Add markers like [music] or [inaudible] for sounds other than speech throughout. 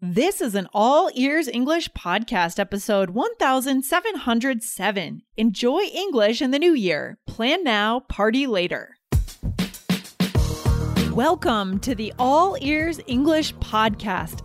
This is an all ears English podcast, episode 1707. Enjoy English in the new year. Plan now, party later. Welcome to the All Ears English podcast,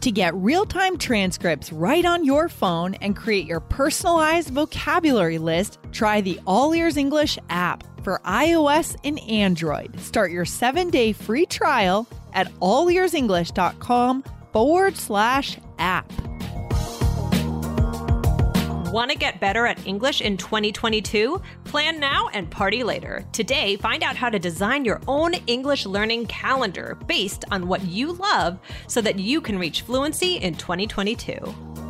To get real time transcripts right on your phone and create your personalized vocabulary list, try the All Ears English app for iOS and Android. Start your seven day free trial at allearsenglish.com forward slash app. Want to get better at English in 2022? Plan now and party later. Today, find out how to design your own English learning calendar based on what you love so that you can reach fluency in 2022.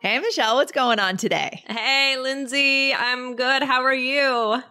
Hey, Michelle, what's going on today? Hey, Lindsay, I'm good. How are you?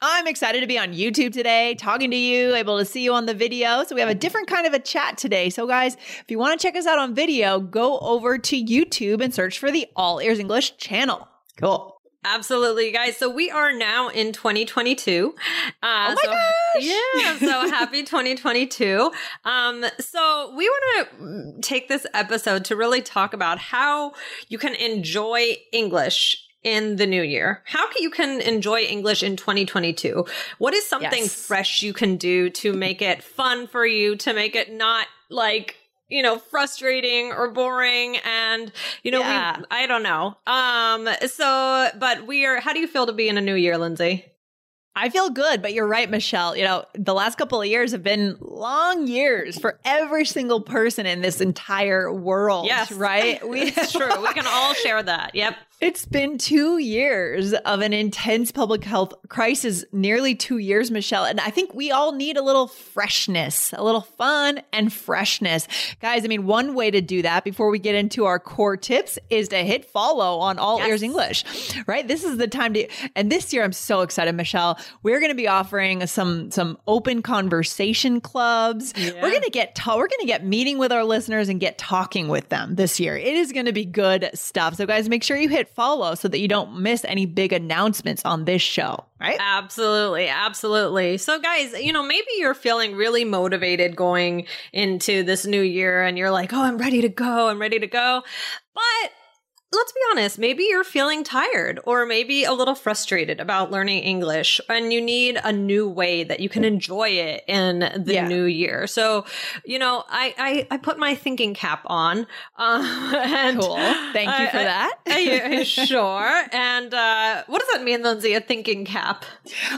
I'm excited to be on YouTube today, talking to you, able to see you on the video. So we have a different kind of a chat today. So, guys, if you want to check us out on video, go over to YouTube and search for the All Ears English channel. Cool. Absolutely, guys. So we are now in 2022. Uh, oh my so, gosh! Yeah, so [laughs] happy 2022. Um, so we want to take this episode to really talk about how you can enjoy English in the new year. How can you can enjoy English in 2022? What is something Yes. fresh you can do to make it fun for you, to make it not like you know frustrating or boring and you know Yeah. we I don't know. Um so but we are how do you feel to be in a new year, Lindsay? I feel good, but you're right, Michelle. You know, the last couple of years have been long years for every single person in this entire world. Yes. Right? We, [laughs] It's true. We can all share that. Yep. It's been two years of an intense public health crisis, nearly two years, Michelle. And I think we all need a little freshness, a little fun and freshness. Guys, I mean, one way to do that before we get into our core tips is to hit follow on All Yes. Ears English, right? This is the time to, and this year I'm so excited, Michelle. We're going to be offering some, some open conversation clubs. Yeah. We're going to get, ta- we're going to get meeting with our listeners and get talking with them this year. It is going to be good stuff. So guys, make sure you hit follow so that you don't miss any big announcements on this show, right? Absolutely, absolutely. So, guys, you know, maybe you're feeling really motivated going into this new year and you're like, oh, I'm ready to go, I'm ready to go. But let's be honest, maybe you're feeling tired or maybe a little frustrated about learning English and you need a new way that you can enjoy it in the Yeah. new year. So, you know, I, I, I put my thinking cap on. [laughs] And Cool. Thank you for I- that. I- sure. And uh, what does that mean, Lindsay? A thinking cap?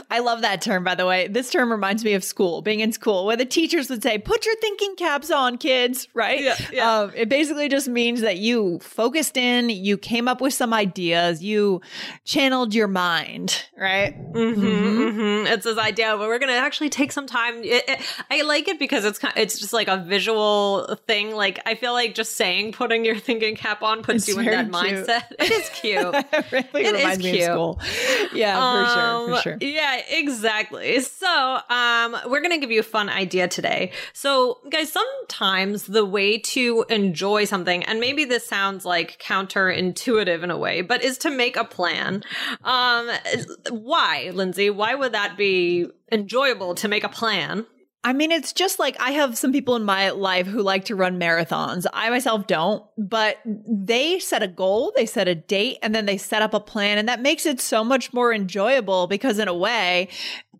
I love that term, by the way. This term reminds me of school, being in school, where the teachers would say, put your thinking caps on, kids, right? Yeah, yeah. Um, it basically just means that you focused in, you came up with some ideas, you channeled your mind, right? Mm-hmm, hmm It's this idea, but we're gonna actually take some time. It, it- I like it because it's kind. It's just like a visual thing. Like I feel like just saying putting your thinking cap on puts It's you in that cute. mindset. [laughs] It is cute. [laughs] it really It reminds me of school. Yeah, for sure, Um, for sure. Yeah, exactly. So, um, we're gonna give you a fun idea today. So, guys, sometimes the way to enjoy something, and maybe this sounds like counterintuitive in a way, but is to make a plan. Um, why, Lindsay? Why would that be enjoyable to make a plan? I mean, it's just like I have some people in my life who like to run marathons. I myself don't, but they set a goal, they set a date, and then they set up a plan. And that makes it so much more enjoyable because, in a way,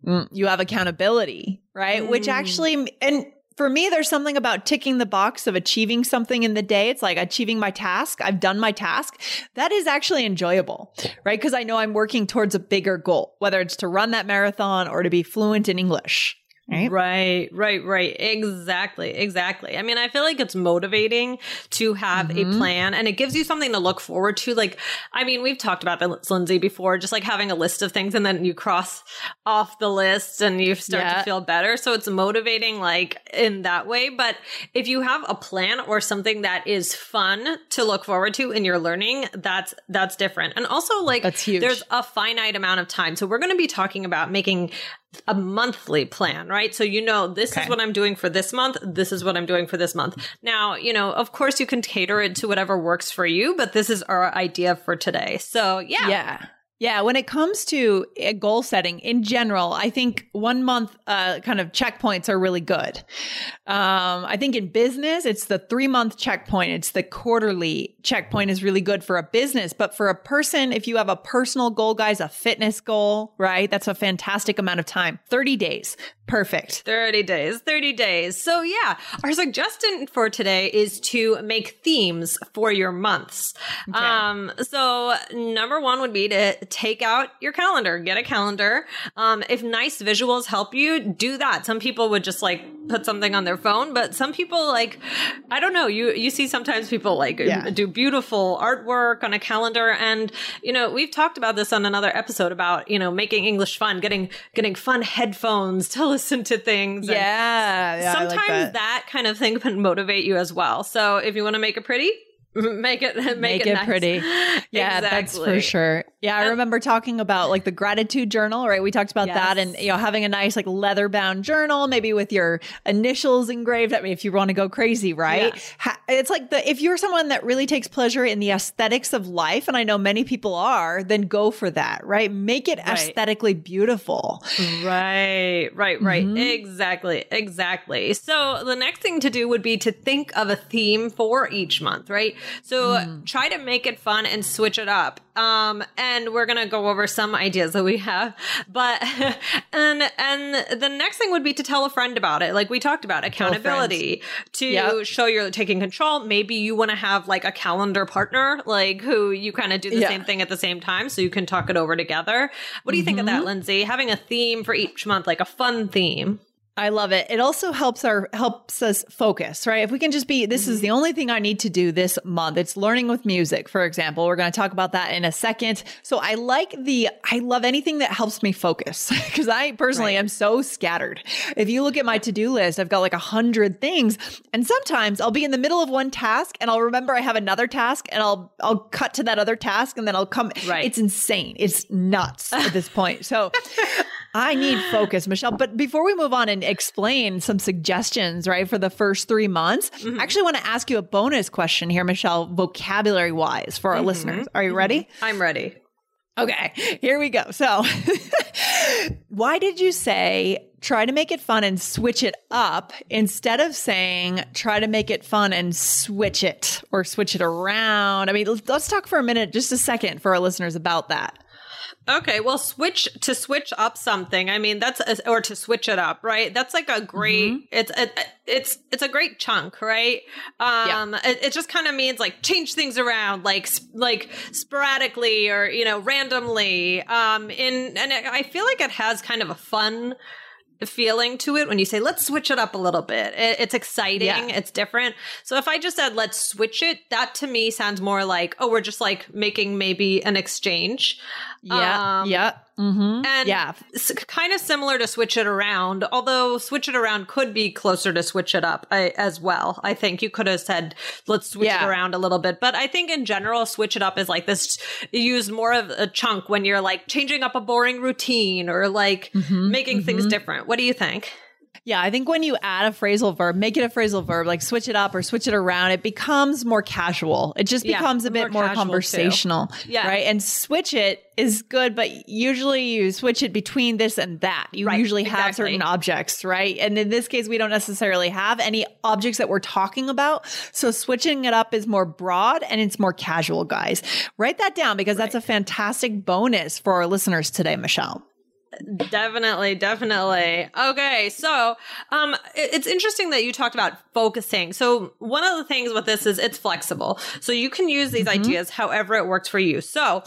mm, you have accountability, right? Which Mm. actually, and for me, there's something about ticking the box of achieving something in the day. It's like achieving my task. I've done my task. That is actually enjoyable, right? Because I know I'm working towards a bigger goal, whether it's to run that marathon or to be fluent in English. Right? right, right, right. Exactly, exactly. I mean, I feel like it's motivating to have mm-hmm. a plan and it gives you something to look forward to. Like, I mean, we've talked about this, Lindsay, before, just like having a list of things and then you cross off the list and you start yeah. to feel better. So it's motivating, like, in that way. But if you have a plan or something that is fun to look forward to in your learning, that's, that's different. And also, like, that's huge. there's a finite amount of time. So we're going to be talking about making a monthly plan, right? So you know, this okay. is what I'm doing for this month. This is what I'm doing for this month. Now, you know, of course you can cater it to whatever works for you, but this is our idea for today. So yeah. Yeah. Yeah, when it comes to uh, goal setting in general, I think one month uh, kind of checkpoints are really good. Um, I think in business, it's the three month checkpoint, it's the quarterly checkpoint is really good for a business. But for a person, if you have a personal goal, guys, a fitness goal, right? That's a fantastic amount of time 30 days. Perfect. 30 days, 30 days. So, yeah, our suggestion for today is to make themes for your months. Okay. Um, so, number one would be to take out your calendar, get a calendar. Um, if nice visuals help you, do that. Some people would just like put something on their phone, but some people like, I don't know, you, you see sometimes people like yeah. do beautiful artwork on a calendar. And, you know, we've talked about this on another episode about, you know, making English fun, getting, getting fun headphones to [laughs] listen to things. Yeah. yeah sometimes like that. that kind of thing can motivate you as well. So if you want to make it pretty, [laughs] make it [laughs] make, make it, it nice. pretty [laughs] yeah exactly. that's for sure yeah i remember talking about like the gratitude journal right we talked about yes. that and you know having a nice like leather bound journal maybe with your initials engraved i mean if you want to go crazy right yeah. ha- it's like the if you're someone that really takes pleasure in the aesthetics of life and i know many people are then go for that right make it right. aesthetically beautiful right right right mm-hmm. exactly exactly so the next thing to do would be to think of a theme for each month right so mm. try to make it fun and switch it up. Um, and we're gonna go over some ideas that we have, but [laughs] and and the next thing would be to tell a friend about it. Like we talked about accountability to yep. show you're taking control. Maybe you want to have like a calendar partner, like who you kind of do the yeah. same thing at the same time, so you can talk it over together. What do you mm-hmm. think of that, mm-hmm. Lindsay? Having a theme for each month, like a fun theme. I love it. It also helps our helps us focus, right? If we can just be this mm-hmm. is the only thing I need to do this month. It's learning with music, for example. We're going to talk about that in a second. So I like the I love anything that helps me focus [laughs] because I personally right. am so scattered. If you look at my to-do list, I've got like a hundred things. And sometimes I'll be in the middle of one task and I'll remember I have another task and I'll I'll cut to that other task and then I'll come right. it's insane. It's nuts at this point. So [laughs] I need focus, Michelle. But before we move on and explain some suggestions, right, for the first three months, mm-hmm. I actually want to ask you a bonus question here, Michelle, vocabulary wise for our mm-hmm. listeners. Are you mm-hmm. ready? I'm ready. Okay, here we go. So, [laughs] why did you say try to make it fun and switch it up instead of saying try to make it fun and switch it or switch it around? I mean, let's talk for a minute, just a second for our listeners about that. Okay, well, switch to switch up something. I mean, that's a, or to switch it up, right? That's like a great. Mm-hmm. It's a, it's it's a great chunk, right? Um, yeah. it, it just kind of means like change things around, like like sporadically or you know randomly. Um, in and I feel like it has kind of a fun feeling to it when you say let's switch it up a little bit. It, it's exciting. Yeah. it's different. So if i just said let's switch it that to me sounds more like oh we're just like making maybe an exchange. Yeah. Um, yeah Mm-hmm. And yeah, kind of similar to switch it around, although switch it around could be closer to switch it up I, as well. I think you could have said, let's switch yeah. it around a little bit. But I think in general, switch it up is like this used more of a chunk when you're like changing up a boring routine or like mm-hmm. making mm-hmm. things different. What do you think? Yeah, I think when you add a phrasal verb, make it a phrasal verb, like switch it up or switch it around, it becomes more casual. It just becomes yeah, a bit more, more conversational. Too. Yeah. Right. And switch it is good, but usually you switch it between this and that. You right, usually have exactly. certain objects, right? And in this case, we don't necessarily have any objects that we're talking about. So switching it up is more broad and it's more casual, guys. Write that down because right. that's a fantastic bonus for our listeners today, Michelle. Definitely, definitely. Okay, so um it's interesting that you talked about focusing. So one of the things with this is it's flexible. So you can use these mm-hmm. ideas however it works for you. So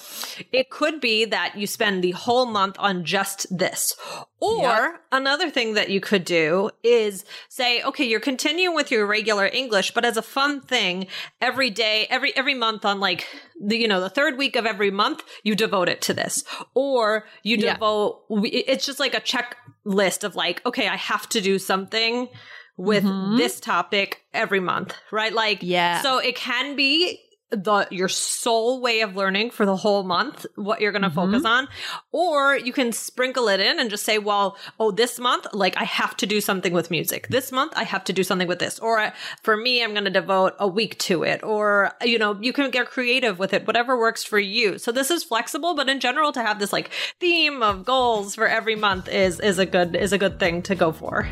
it could be that you spend the whole month on just this. Or yep. another thing that you could do is say, okay, you're continuing with your regular English, but as a fun thing, every day, every every month on like the you know the third week of every month, you devote it to this, or you devote. Yeah. It's just like a checklist of like, okay, I have to do something with mm-hmm. this topic every month, right? Like, yeah. So it can be the your sole way of learning for the whole month what you're going to mm-hmm. focus on or you can sprinkle it in and just say well oh this month like i have to do something with music. This month i have to do something with this. Or for me i'm going to devote a week to it. Or you know you can get creative with it whatever works for you. So this is flexible but in general to have this like theme of goals for every month is is a good is a good thing to go for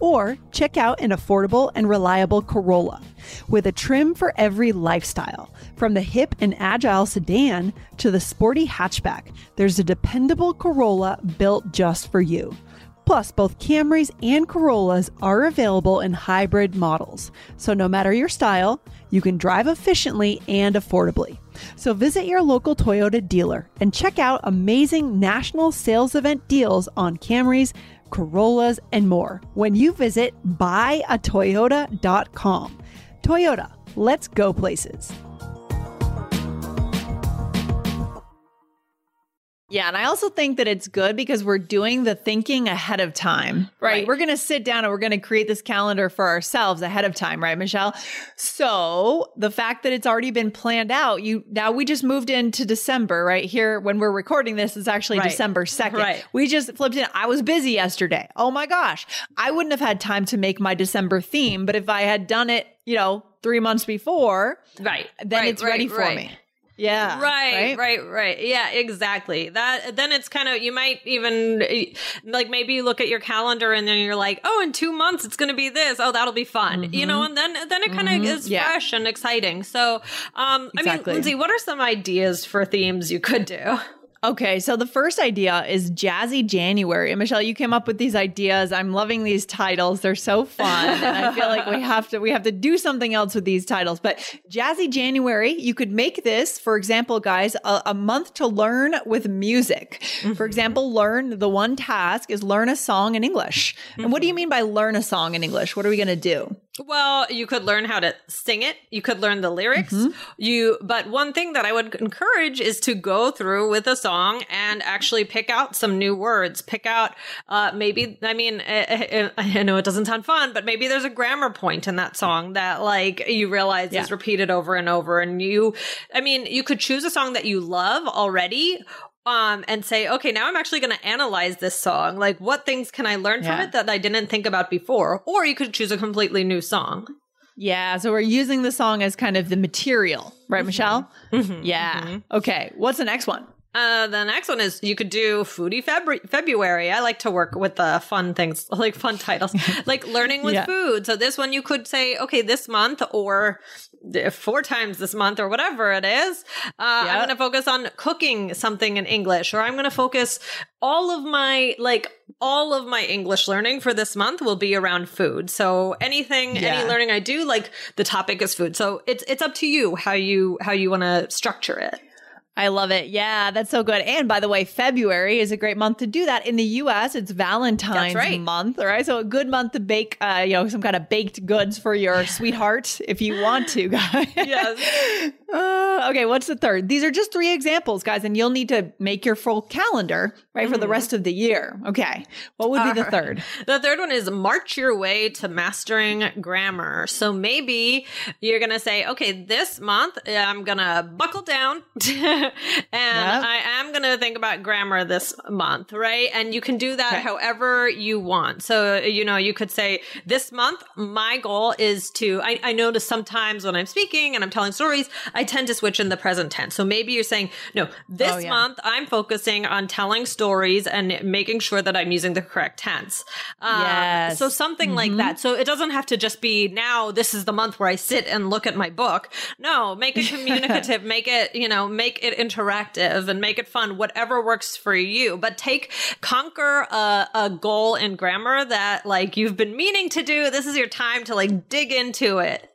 or check out an affordable and reliable Corolla with a trim for every lifestyle. From the hip and agile sedan to the sporty hatchback, there's a dependable Corolla built just for you. Plus, both Camrys and Corollas are available in hybrid models. So, no matter your style, you can drive efficiently and affordably. So, visit your local Toyota dealer and check out amazing national sales event deals on Camrys Corollas, and more when you visit buyatoyota.com. Toyota, let's go places. Yeah, and I also think that it's good because we're doing the thinking ahead of time, right? right. We're going to sit down and we're going to create this calendar for ourselves ahead of time, right, Michelle? So the fact that it's already been planned out, you now we just moved into December, right? Here when we're recording this is actually right. December 2nd. Right. We just flipped in. I was busy yesterday. Oh my gosh. I wouldn't have had time to make my December theme, but if I had done it, you know, three months before, right, then right, it's ready for me. Yeah. Right, right, right, right. Yeah, exactly. That then it's kind of you might even like maybe you look at your calendar and then you're like, "Oh, in 2 months it's going to be this. Oh, that'll be fun." Mm-hmm. You know, and then then it kind of mm-hmm. is yeah. fresh and exciting. So, um exactly. I mean, Lindsay, what are some ideas for themes you could do? Okay, so the first idea is Jazzy January. And Michelle, you came up with these ideas. I'm loving these titles. They're so fun. and I feel like we have to we have to do something else with these titles. But Jazzy January, you could make this, for example, guys, a, a month to learn with music. Mm-hmm. For example, learn the one task is learn a song in English. Mm-hmm. And what do you mm-hmm. mean by learn a song in English? What are we going to do? Well, you could learn how to sing it. You could learn the lyrics. Mm-hmm. You, but one thing that I would encourage is to go through with a song and actually pick out some new words. Pick out, uh, maybe, I mean, I, eh, I, eh, eh, I, know it doesn't sound fun, but maybe there's a grammar point in that song that like you realize yeah. is repeated over and over. And you, I mean, you could choose a song that you love already um and say okay now i'm actually going to analyze this song like what things can i learn yeah. from it that i didn't think about before or you could choose a completely new song yeah so we're using the song as kind of the material right mm-hmm. michelle mm-hmm. yeah mm-hmm. okay what's the next one uh, the next one is you could do Foodie February. February. I like to work with the uh, fun things, [laughs] like fun titles, [laughs] like learning with yeah. food. So this one you could say, okay, this month or four times this month or whatever it is, uh, yep. I'm going to focus on cooking something in English, or I'm going to focus all of my like all of my English learning for this month will be around food. So anything, yeah. any learning I do, like the topic is food. So it's it's up to you how you how you want to structure it. I love it. Yeah, that's so good. And by the way, February is a great month to do that. In the US, it's Valentine's right. month, all right? So a good month to bake, uh, you know, some kind of baked goods for your sweetheart if you want to, [laughs] guys. Yes. Uh, okay, what's the third? These are just three examples, guys, and you'll need to make your full calendar, right, mm-hmm. for the mm-hmm. rest of the year. Okay. What would be the third? The third one is march your way to mastering grammar. So maybe you're going to say, okay, this month I'm going to buckle down [laughs] [laughs] and I am going to think about grammar this month, right? And you can do that Okay. however you want. So, you know, you could say, this month, my goal is to, I, I notice sometimes when I'm speaking and I'm telling stories, I tend to switch in the present tense. So maybe you're saying, no, this Oh, yeah. month, I'm focusing on telling stories and making sure that I'm using the correct tense. Um, Yes. So something like that. So it doesn't have to just be now, this is the month where I sit and look at my book. No, make it [laughs] communicative, make it, you know, make it interactive and make it fun, whatever works for you. But take, conquer a, a goal in grammar that like you've been meaning to do. This is your time to like dig into it.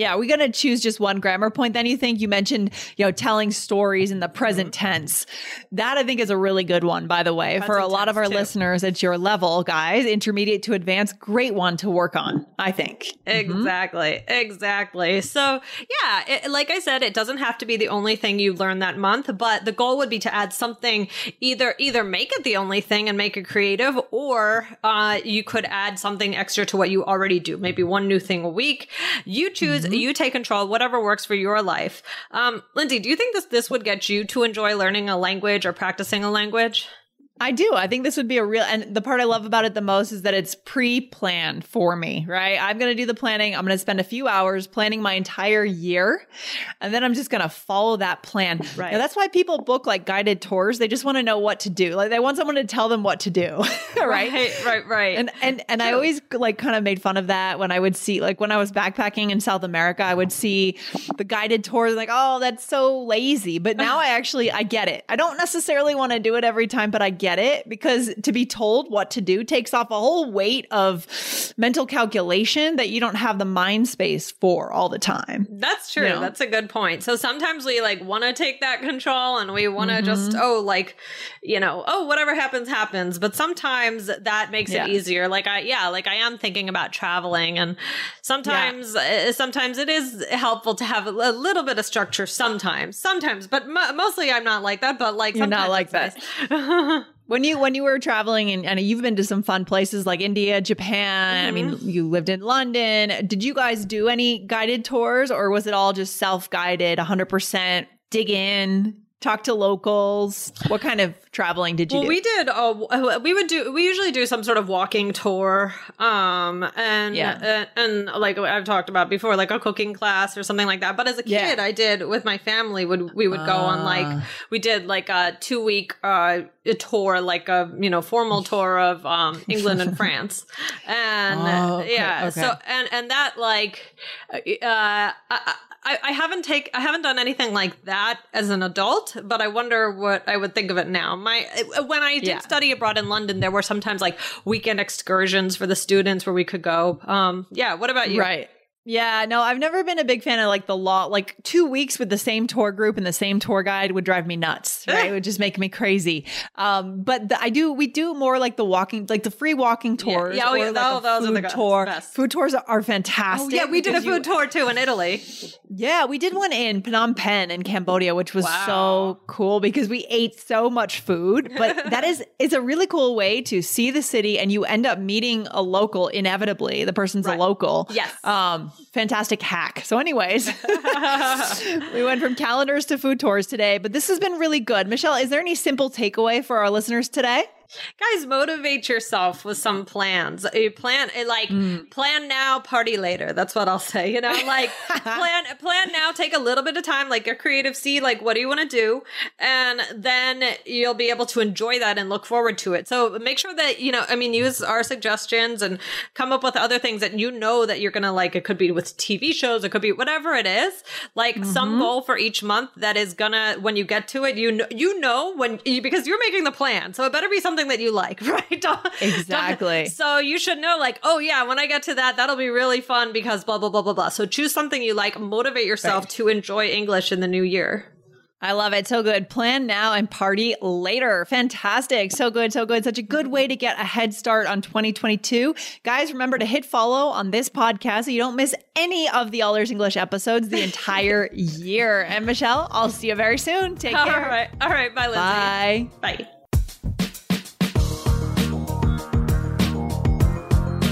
Yeah, we're going to choose just one grammar point. Then you think you mentioned, you know, telling stories in the present tense. That I think is a really good one, by the way, for a lot of our too. listeners at your level, guys, intermediate to advanced, great one to work on, I think. Exactly. Exactly. So, yeah, it, like I said, it doesn't have to be the only thing you learn that month, but the goal would be to add something either either make it the only thing and make it creative or uh, you could add something extra to what you already do. Maybe one new thing a week. You choose, you take control, whatever works for your life. Um, Lindsay, do you think this this would get you to enjoy learning a language or practicing a language? I do. I think this would be a real, and the part I love about it the most is that it's pre planned for me, right? I'm going to do the planning. I'm going to spend a few hours planning my entire year, and then I'm just going to follow that plan. Right. Now, that's why people book like guided tours. They just want to know what to do. Like they want someone to tell them what to do, [laughs] right? Right, right, right. And and and I always like kind of made fun of that when I would see like when I was backpacking in South America, I would see the guided tours like, oh, that's so lazy. But [laughs] now I actually I get it. I don't necessarily want to do it every time, but I get it because to be told what to do takes off a whole weight of mental calculation that you don't have the mind space for all the time. That's true. You know? That's a good point. So sometimes we like want to take that control and we want to just, Mm-hmm. oh, like, you know, oh, whatever happens, happens. But sometimes that makes Yeah. it easier. Like I, yeah, like I am thinking about traveling and sometimes, uh, sometimes it is helpful to have a, a little bit of structure sometimes, sometimes, but mo- mostly I'm not like that, but like, You're not like that. nice. [laughs] When you when you were traveling and, and you've been to some fun places like India, Japan, I mean, Mm-hmm. you lived in London. Did you guys do any guided tours or was it all just self-guided, 100% dig in, talk to locals? What kind of traveling did you Well, do? we did. Uh, we would do. We usually do some sort of walking tour, um, and Yeah. and, and like I've talked about before, like a cooking class or something like that. But as a Yeah. kid, I did with my family. Would we would go on like Ah. we did like a two week uh a tour, like a you know formal tour of um [laughs] England and France, and Oh, okay, yeah. okay. So and and that like uh, I, I I haven't take I haven't done anything like that as an adult, but I wonder what I would think of it now. My when I did Yeah. study abroad in London, there were sometimes like weekend excursions for the students where we could go. Um, yeah. What about you? Right. Yeah, no, I've never been a big fan of like the law. Like two weeks with the same tour group and the same tour guide would drive me nuts. [laughs] Right, it would just make me crazy. Um, but the, I do, we do more like the walking, like the free walking tours. Yeah, oh, or yeah, like tho- a those are the food tour. best. Food tours are, are Oh fantastic. yeah, we did a because you- food tour too in Italy. yeah, we did one in Phnom Penh in Cambodia, which was Wow. so cool because we ate so much food. But [laughs] that is it's a really cool way to see the city and you end up meeting a local inevitably. The person's Right. a local. Yes. Um, fantastic hack. So, anyways, [laughs] we went from calendars to food tours today, but this has been really good. Michelle, is there any simple takeaway for our listeners today? Guys, motivate yourself with some plans. You plan eh, like Mm. plan now, party later. That's what I'll say. You know, [laughs] like plan plan now. Take a little bit of time, like your creative seed. Like, what do you want to do? And then you'll be able to enjoy that and look forward to it. So make sure that you know. I mean, use our suggestions and come up with other things that you know that you're gonna like. It could be with TV shows. It could be whatever it is. Like some goal for each month that is gonna when you get to it, you know, you know when because you're making the plan. So it better be something that you like, [laughs] right? [laughs] Exactly. so you should know, like, oh yeah, when I get to that, that'll be really fun because blah blah blah blah blah. So choose something you like. Motivate yourself to enjoy English in the new year. I love it. So good. Plan now and party later. Fantastic. So good. So good. Such a good way to get a head start on 2022. Guys, remember to hit follow on this podcast so you don't miss any of the All Ears English episodes the entire [laughs] year. And Michelle, I'll see you very soon. Take All care. All right. All right. Bye, Lindsay. Bye. Bye.